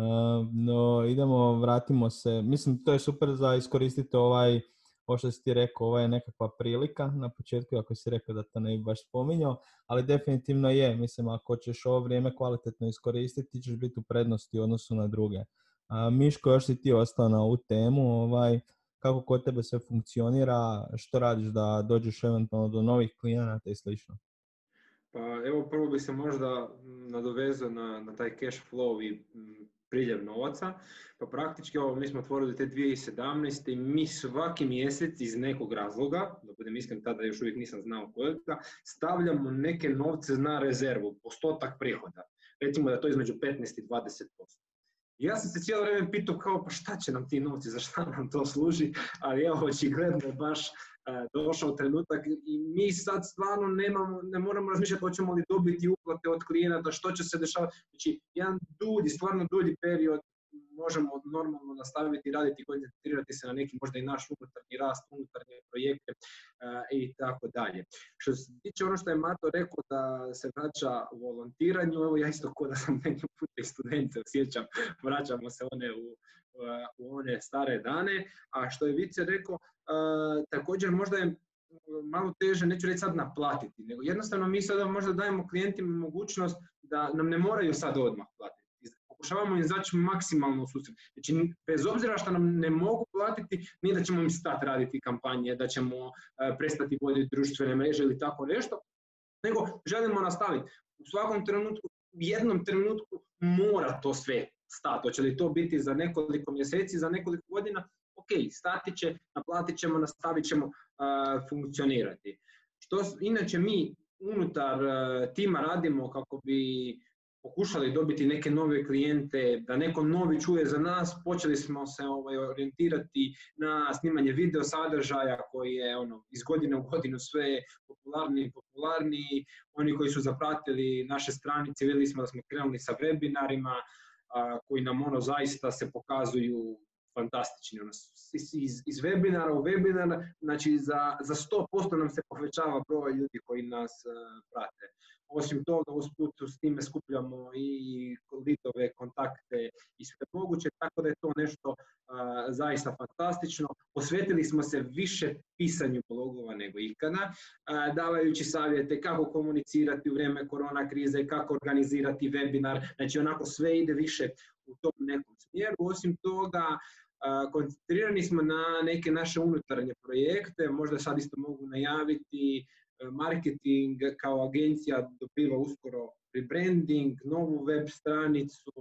Speaker 2: no, idemo, vratimo se. Mislim, to je super za iskoristiti ovaj ovo što si ti rekao, ovo je nekakva prilika na početku, ako si rekao da to ne bi baš spominjao, ali definitivno je, mislim, ako ćeš ovo vrijeme kvalitetno iskoristiti, ti ćeš biti u prednosti u odnosu na druge. A, Miško, još si ti ostao na ovu temu, ovaj, kako kod tebe sve funkcionira, što radiš da dođeš eventualno do novih klijenata i slično?
Speaker 4: Pa evo prvo bi se možda nadovezao na, na taj cash flow i priljev novaca, pa praktički ovo, mi smo otvorili te 2017. i mi svaki mjesec iz nekog razloga, da budem iskren tada još uvijek nisam znao kojega, stavljamo neke novce na rezervu, postotak prihoda. Recimo da je to između 15 i 20%. Ja sam se cijelo vrijeme pitao kao pa šta će nam ti novci, za šta nam to služi, ali evo očigledno je baš E, došao trenutak i mi sad stvarno nemamo, ne moramo razmišljati hoćemo li dobiti uplate od klijenata, što će se dešavati. Znači, jedan dulji, stvarno dulji period možemo normalno nastaviti raditi i koncentrirati se na neki možda i naš unutarnji rast, unutarnje projekte uh, i tako dalje. Što se tiče ono što je Mato rekao da se vraća volontiranju, evo ja isto ko da sam neki put i studente osjećam, vraćamo se one u, u one stare dane, a što je Vice rekao, također možda je malo teže, neću reći sad naplatiti, nego jednostavno mi sada možda dajemo klijentima mogućnost da nam ne moraju sad odmah platiti. Pokušavamo im izaći maksimalno u susret. Znači, bez obzira što nam ne mogu platiti, nije da ćemo im stati raditi kampanje, da ćemo prestati voditi društvene mreže ili tako nešto, nego želimo nastaviti. U svakom trenutku, u jednom trenutku mora to sve stati. Hoće li to biti za nekoliko mjeseci, za nekoliko godina, ok, stati će, naplatit ćemo, nastavit ćemo funkcionirati. Što inače mi unutar tima radimo kako bi pokušali dobiti neke nove klijente, da neko novi čuje za nas, počeli smo se ovaj, orijentirati na snimanje video sadržaja koji je ono, iz godine u godinu sve popularniji i popularniji. Oni koji su zapratili naše stranice, vidjeli smo da smo krenuli sa webinarima, koji nam ono zaista se pokazuju fantastični. Ono, iz, iz webinara u webinar, znači za, za 100% nam se povećava broj ljudi koji nas uh, prate. Osim toga, usput s time skupljamo i lidove, kontakte i sve moguće, tako da je to nešto zaista fantastično. Posvetili smo se više pisanju blogova nego ikada, davajući savjete kako komunicirati u vrijeme korona krize, kako organizirati webinar, znači onako sve ide više u tom nekom smjeru. Osim toga, koncentrirani smo na neke naše unutarnje projekte, možda sad isto mogu najaviti marketing kao agencija dobiva uskoro rebranding, novu web stranicu,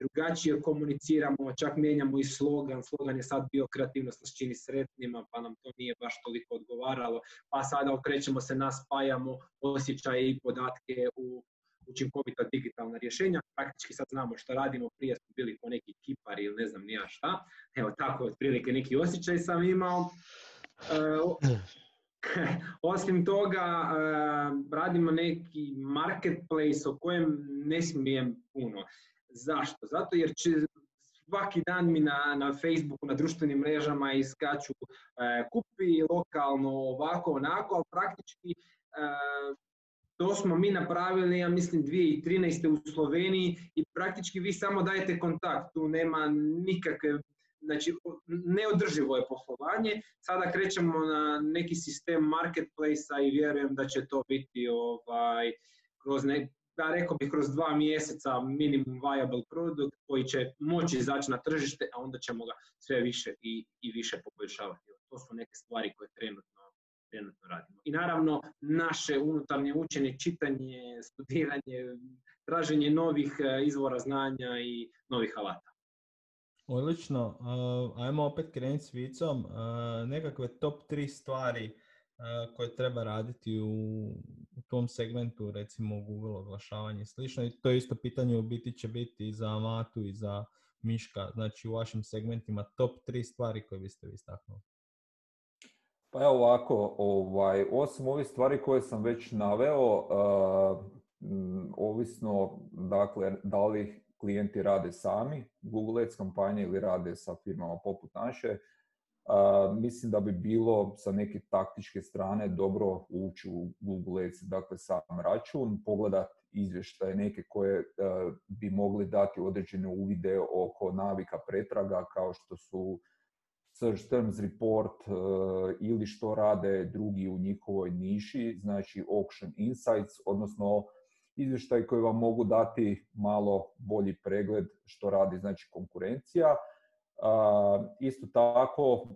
Speaker 4: drugačije komuniciramo, čak mijenjamo i slogan, slogan je sad bio kreativnost nas čini sretnima, pa nam to nije baš toliko odgovaralo, pa sada okrećemo se, nas spajamo osjećaje i podatke u učinkovita digitalna rješenja. Praktički sad znamo što radimo, prije smo bili po neki kipar ili ne znam nija šta. Evo tako, otprilike neki osjećaj sam imao. E, Osim toga, uh, radimo neki marketplace o kojem ne smijem puno. Zašto? Zato jer će svaki dan mi na, na Facebooku, na društvenim mrežama iskaču uh, kupi lokalno, ovako, onako, ali praktički uh, to smo mi napravili, ja mislim, 2013. u Sloveniji i praktički vi samo dajete kontakt, tu nema nikakve znači neodrživo je poslovanje. Sada krećemo na neki sistem marketplace i vjerujem da će to biti ovaj, kroz ne, da rekao bih kroz dva mjeseca minimum viable produkt koji će moći izaći na tržište, a onda ćemo ga sve više i, i više poboljšavati. To su neke stvari koje trenutno, trenutno radimo. I naravno naše unutarnje učenje, čitanje, studiranje, traženje novih e, izvora znanja i novih alata.
Speaker 2: Odlično, ajmo opet krenuti s vicom. Nekakve top tri stvari koje treba raditi u, u tom segmentu, recimo Google oglašavanje i slično. I to isto pitanje u biti će biti i za Amatu i za Miška, znači u vašim segmentima top tri stvari koje biste vi istaknuli.
Speaker 5: Pa evo ovako, ovaj, osim ovih stvari koje sam već naveo, ovisno dakle, da li klijenti rade sami, Google Ads kampanje ili rade sa firmama poput naše, mislim da bi bilo sa neke taktičke strane dobro ući u Google Ads, dakle sam račun, pogledati izvještaje neke koje bi mogli dati određene uvide oko navika pretraga kao što su Search Terms Report ili što rade drugi u njihovoj niši, znači Auction Insights, odnosno izvještaj koji vam mogu dati malo bolji pregled što radi znači konkurencija. Isto tako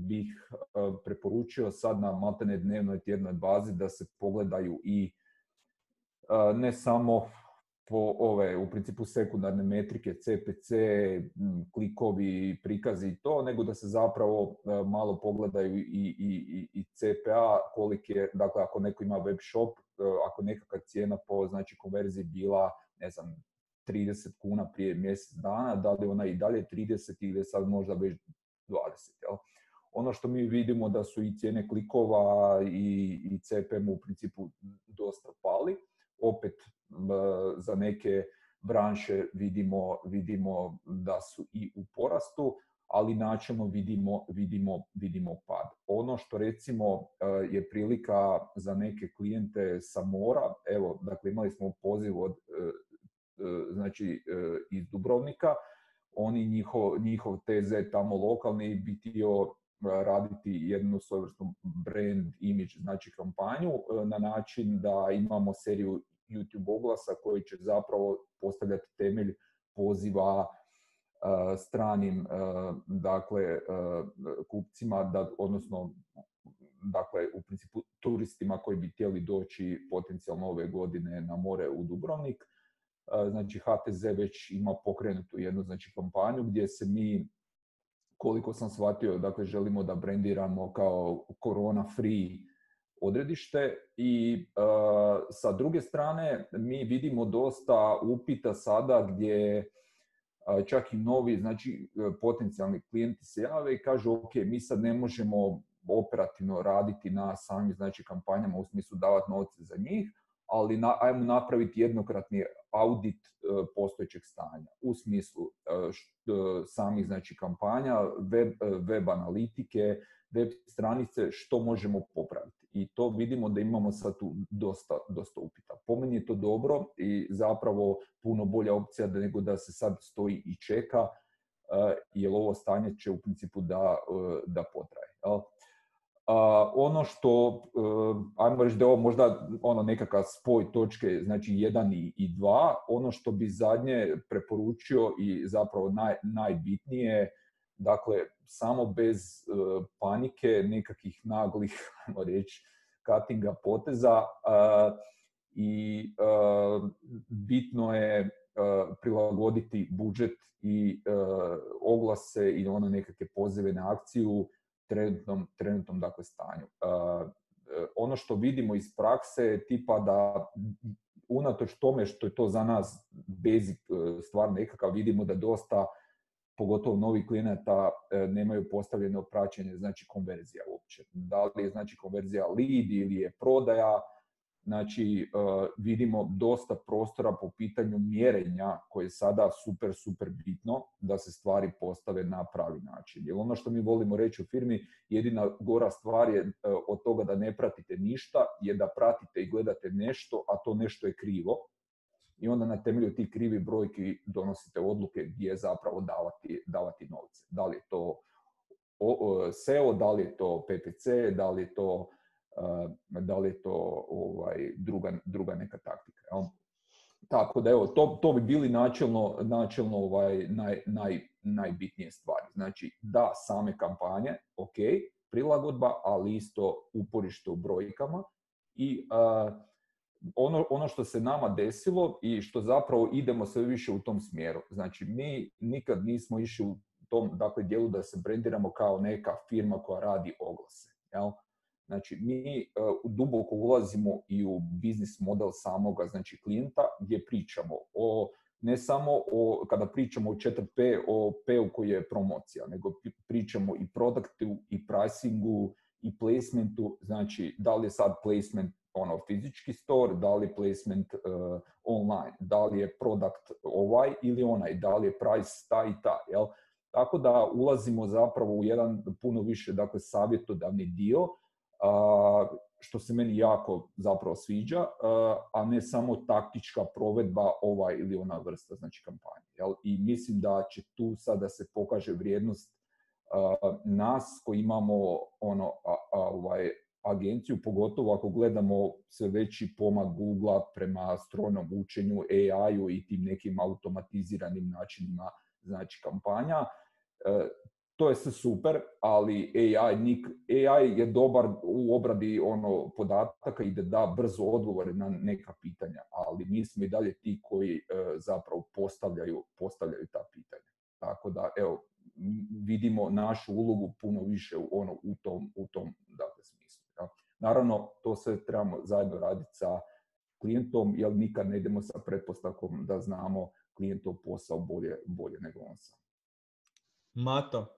Speaker 5: bih preporučio sad na maltene dnevnoj tjednoj bazi da se pogledaju i ne samo po ove, u principu sekundarne metrike, CPC, klikovi, prikazi i to, nego da se zapravo malo pogledaju i, i, i CPA, koliki je, dakle ako neko ima web shop, ako nekakva cijena po znači, konverziji bila, ne znam, 30 kuna prije mjesec dana, da li ona i dalje 30 ili sad možda već 20. Jel? Ono što mi vidimo da su i cijene klikova i, i CPM u principu dosta pali. Opet za neke branše vidimo, vidimo da su i u porastu, ali načelno vidimo, vidimo, vidimo pad. Ono što recimo je prilika za neke klijente sa mora, evo, dakle imali smo poziv od E, znači e, iz Dubrovnika, oni njihov, njihov TZ tamo lokalni bi htio e, raditi jednu svojevrsnu brand image, znači kampanju na način da imamo seriju YouTube oglasa koji će zapravo postavljati temelj poziva stranim dakle kupcima da odnosno dakle u principu turistima koji bi htjeli doći potencijalno ove godine na more u Dubrovnik. Znači HTZ već ima pokrenutu jednu znači kampanju gdje se mi koliko sam shvatio, dakle želimo da brendiramo kao korona free odredište i sa druge strane mi vidimo dosta upita sada gdje čak i novi, znači potencijalni klijenti se jave i kažu ok, mi sad ne možemo operativno raditi na samim znači kampanjama u smislu davati novce za njih, ali na, ajmo napraviti jednokratni audit e, postojećeg stanja u smislu e, e, samih znači kampanja, web, web analitike, web stranice, što možemo popraviti. I to vidimo da imamo sad tu dosta, dosta upita. Po meni je to dobro i zapravo puno bolja opcija nego da se sad stoji i čeka, jer ovo stanje će u principu da, da potraje. Ono što, uh, ajmo reći da je ovo možda ono nekakav spoj točke, znači 1 i, i 2, ono što bi zadnje preporučio i zapravo naj, najbitnije, dakle, samo bez uh, panike, nekakvih naglih, ajmo reći, cuttinga poteza i bitno je prilagoditi budžet i oglase i ono nekakve pozive na akciju trenutnom, trenutnom dakle, stanju. Uh, ono što vidimo iz prakse je tipa da unatoč tome što je to za nas basic e, stvar nekakav, vidimo da dosta pogotovo novih klijenata e, nemaju postavljeno praćenje znači konverzija uopće. Da li je znači konverzija lead ili je prodaja, Znači, e, vidimo dosta prostora po pitanju mjerenja koje je sada super, super bitno da se stvari postave na pravi način. Jer ono što mi volimo reći u firmi, jedina gora stvar je e, od toga da ne pratite ništa, je da pratite i gledate nešto, a to nešto je krivo. I onda na temelju tih krivi brojki donosite odluke gdje zapravo davati, davati novce. Da li je to SEO, da li je to PPC, da li je to, da li je to ovaj, druga, druga neka taktika. Jel? Tako da evo, to, to bi bili načelno, načelno ovaj, naj, naj, najbitnije stvari. Znači da same kampanje, ok, prilagodba, ali isto uporište u brojkama i ono, ono što se nama desilo i što zapravo idemo sve više u tom smjeru. Znači mi nikad nismo išli u tom dakle, dijelu da se brendiramo kao neka firma koja radi oglase. Jel? Znači, mi uh, duboko ulazimo i u biznis model samoga znači, klijenta gdje pričamo o ne samo o, kada pričamo o 4P, o P koji je promocija, nego pričamo i produktu, i pricingu, i placementu, znači da li je sad placement ono fizički store, da li je placement uh, online, da li je produkt ovaj ili onaj, da li je price ta i ta, jel? Tako da ulazimo zapravo u jedan puno više dakle, savjetodavni dio, što se meni jako zapravo sviđa, a ne samo taktička provedba ova ili ona vrsta znači kampanje. Jel? I mislim da će tu sada se pokaže vrijednost nas koji imamo ono ovaj agenciju, pogotovo ako gledamo sve veći pomak Google prema strojnom učenju, AI-u i tim nekim automatiziranim načinima znači kampanja. To je sve super, ali AI, nik, AI je dobar u obradi ono podataka i da da brzo odgovore na neka pitanja, ali mi smo i dalje ti koji e, zapravo postavljaju, postavljaju ta pitanja. Tako da, evo, vidimo našu ulogu puno više u, ono, u tom, u tom dakle, smislu. Ja. Naravno, to sve trebamo zajedno raditi sa klijentom, jer nikad ne idemo sa pretpostavkom da znamo klijentov posao bolje, bolje nego on sam.
Speaker 2: Mato,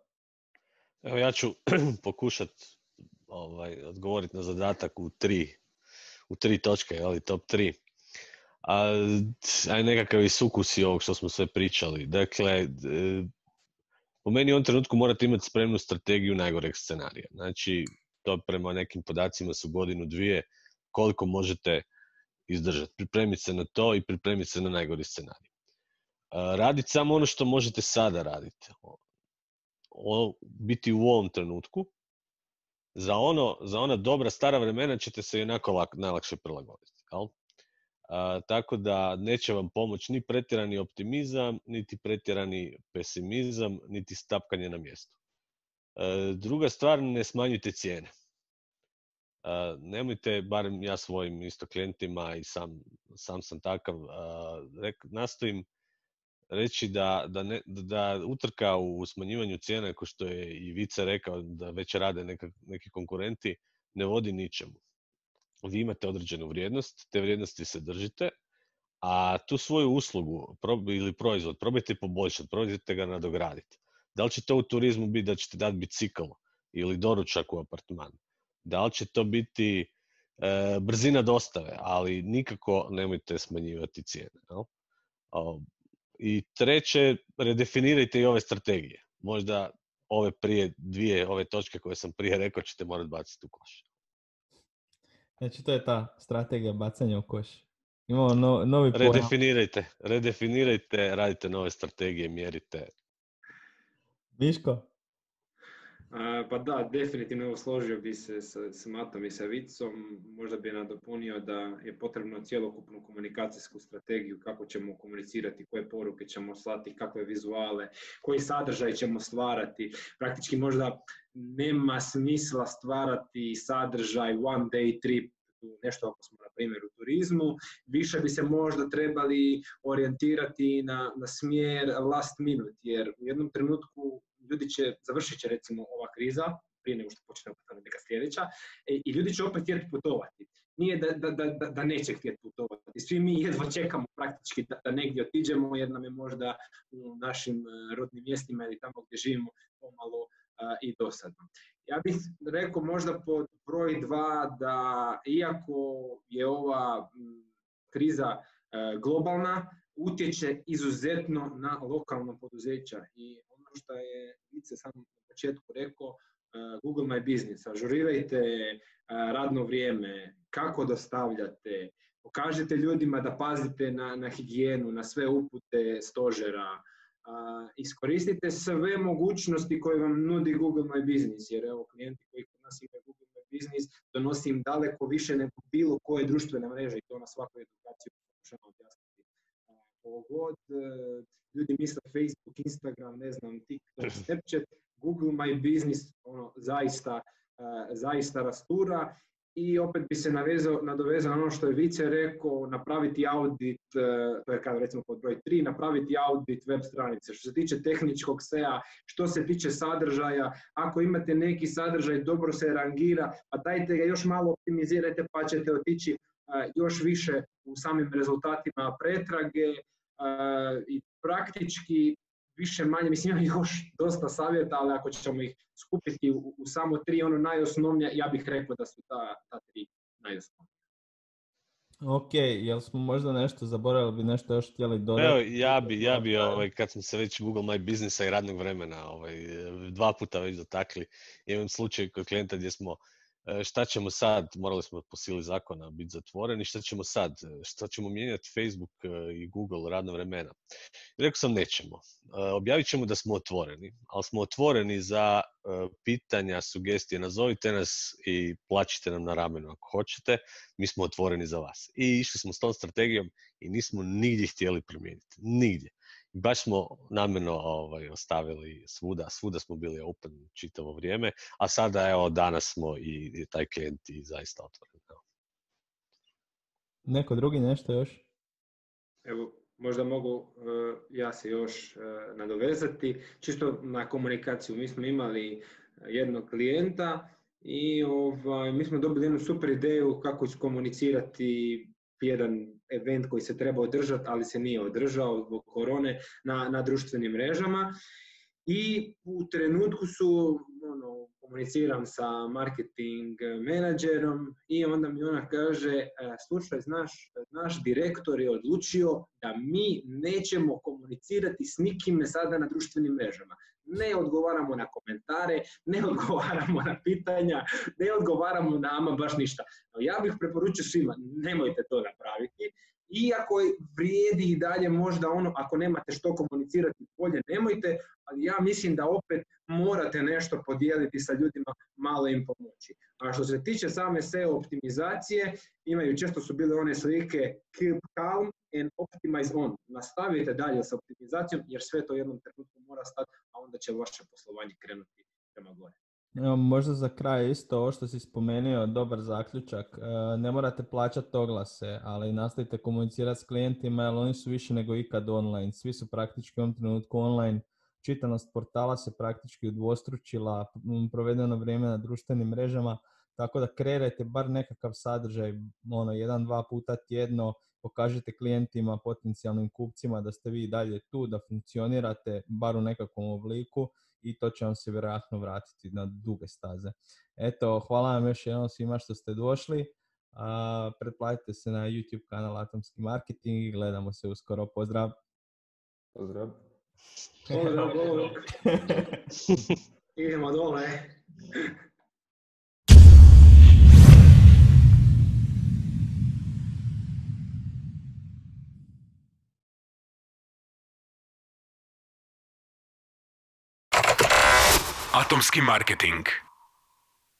Speaker 3: Evo ja ću pokušat ovaj, odgovoriti na zadatak u tri, u tri točke, ali top tri. A, aj nekakav i sukusi ovog što smo sve pričali. Dakle, po meni u ovom trenutku morate imati spremnu strategiju najgoreg scenarija. Znači, to prema nekim podacima su godinu, dvije, koliko možete izdržati. Pripremiti se na to i pripremiti se na najgori scenarij. Raditi samo ono što možete sada raditi biti u ovom trenutku, za, ono, za ona dobra stara vremena ćete se jednako lak, najlakše prilagoditi. Jel? A, tako da neće vam pomoći ni pretjerani optimizam, niti pretjerani pesimizam, niti stapkanje na mjestu. A, druga stvar, ne smanjujte cijene. A, nemojte, barem ja svojim isto klijentima i sam, sam sam takav, nastojim reći da, da, ne, da utrka u smanjivanju cijena, kao što je i Vica rekao da već rade neka, neki konkurenti, ne vodi ničemu. Vi imate određenu vrijednost, te vrijednosti se držite, a tu svoju uslugu ili proizvod probajte poboljšati, probajte ga nadograditi. Da li će to u turizmu biti da ćete dati bicikl ili doručak u apartman? Da li će to biti e, brzina dostave, ali nikako nemojte smanjivati cijene. Jel? I treće, redefinirajte i ove strategije. Možda ove prije dvije, ove točke koje sam prije rekao ćete morati baciti u koš.
Speaker 2: Znači to je ta strategija bacanja u koš. Imamo no, novi
Speaker 3: pojam. Redefinirajte, redefinirajte, radite nove strategije, mjerite.
Speaker 2: Miško?
Speaker 4: Pa da, definitivno evo složio bi se sa, s Matom i sa Vicom. Možda bi nadopunio da je potrebno cjelokupnu komunikacijsku strategiju kako ćemo komunicirati, koje poruke ćemo slati, kakve vizuale, koji sadržaj ćemo stvarati. Praktički možda nema smisla stvarati sadržaj one day trip nešto ako smo na primjer u turizmu, više bi se možda trebali orijentirati na, na smjer last minute, jer u jednom trenutku ljudi će, završit će recimo ova kriza, prije nego što počne neka sljedeća, e, i ljudi će opet htjeti putovati. Nije da, da, da, da neće htjeti putovati. Svi mi jedva čekamo praktički da, da negdje otiđemo, jer nam je možda u našim e, rodnim mjestima ili tamo gdje živimo pomalo i dosadno. Ja bih rekao možda pod broj dva da iako je ova kriza e, globalna, utječe izuzetno na lokalno poduzeća i što je Vice sam na početku rekao, uh, Google My Business, ažurirajte uh, radno vrijeme, kako dostavljate, pokažite ljudima da pazite na, na higijenu, na sve upute stožera, iskoristite sve mogućnosti koje vam nudi Google My Business, jer evo klijenti koji kod nas imaju Google My Business donosi im daleko više nego bilo koje društvene mreže i to na svakoj edukaciji pokušamo objasniti. Pogod, e, ljudi misle Facebook, Instagram, ne znam, TikTok, Snapchat, Google My Business ono, zaista, e, zaista rastura i opet bi se navezao, nadovezao na ono što je Vice rekao, napraviti audit, e, to je kada recimo pod broj 3, napraviti audit web stranice. Što se tiče tehničkog SEA, što se tiče sadržaja, ako imate neki sadržaj, dobro se rangira, pa dajte ga još malo optimizirajte pa ćete otići e, još više u samim rezultatima pretrage e, i praktički više manje, mislim imam još dosta savjeta, ali ako ćemo ih skupiti u, u samo tri, ono najosnovnije, ja bih rekao da su ta, ta tri najosnovnije.
Speaker 2: Ok, jel smo možda nešto zaboravili, bi nešto još htjeli dodati?
Speaker 3: Evo, ja bi, ja bi ovaj, kad smo se već Google My Businessa i radnog vremena ovaj, dva puta već dotakli, imam slučaj kod klijenta gdje smo šta ćemo sad, morali smo po sili zakona biti zatvoreni, šta ćemo sad, e, šta ćemo mijenjati Facebook e, i Google radno vremena. Rekao sam nećemo. Objavit ćemo da smo otvoreni, ali smo otvoreni za pitanja, sugestije, nazovite nas i plaćite nam na ramenu ako hoćete, mi smo otvoreni za vas. I išli smo s tom strategijom i nismo nigdje htjeli promijeniti, nigdje baš smo namjerno ovaj, ostavili svuda, svuda smo bili open čitavo vrijeme, a sada evo danas smo i, i taj klijent i zaista otvoren.
Speaker 2: Neko drugi nešto još?
Speaker 4: Evo, možda mogu uh, ja se još uh, nadovezati, čisto na komunikaciju. Mi smo imali jednog klijenta i ovaj, mi smo dobili jednu super ideju kako iskomunicirati jedan event koji se treba održati, ali se nije održao zbog korone na, na društvenim mrežama. I u trenutku su, ono, komuniciram sa marketing menadžerom i onda mi ona kaže, e, slušaj, znaš, naš direktor je odlučio da mi nećemo komunicirati s nikime sada na društvenim mrežama ne odgovaramo na komentare, ne odgovaramo na pitanja, ne odgovaramo na ama baš ništa. Ja bih preporučio svima, nemojte to napraviti. Iako vrijedi i dalje možda ono, ako nemate što komunicirati bolje, nemojte, ali ja mislim da opet morate nešto podijeliti sa ljudima, malo im pomoći. A što se tiče same SEO optimizacije, imaju, često su bile one slike keep calm and optimize on. Nastavite dalje sa optimizacijom jer sve to jednom trenutku mora stati, a onda će vaše poslovanje krenuti prema gore.
Speaker 2: Evo, možda za kraj isto ovo što si spomenuo, dobar zaključak. E, ne morate plaćati oglase, ali nastavite komunicirati s klijentima jer oni su više nego ikad online. Svi su praktički u ovom trenutku online. Čitanost portala se praktički udvostručila, provedeno vrijeme na društvenim mrežama, tako da kreirajte bar nekakav sadržaj, ono, jedan, dva puta tjedno, pokažite klijentima, potencijalnim kupcima da ste vi dalje tu, da funkcionirate bar u nekakvom obliku i to će vam se vjerojatno vratiti na duge staze. Eto, hvala vam još jednom svima što ste došli. A, pretplatite se na YouTube kanal Atomski marketing i gledamo se uskoro. Pozdrav!
Speaker 5: Pozdrav!
Speaker 4: Pozdrav, Idemo dole.
Speaker 1: Atomski marketing.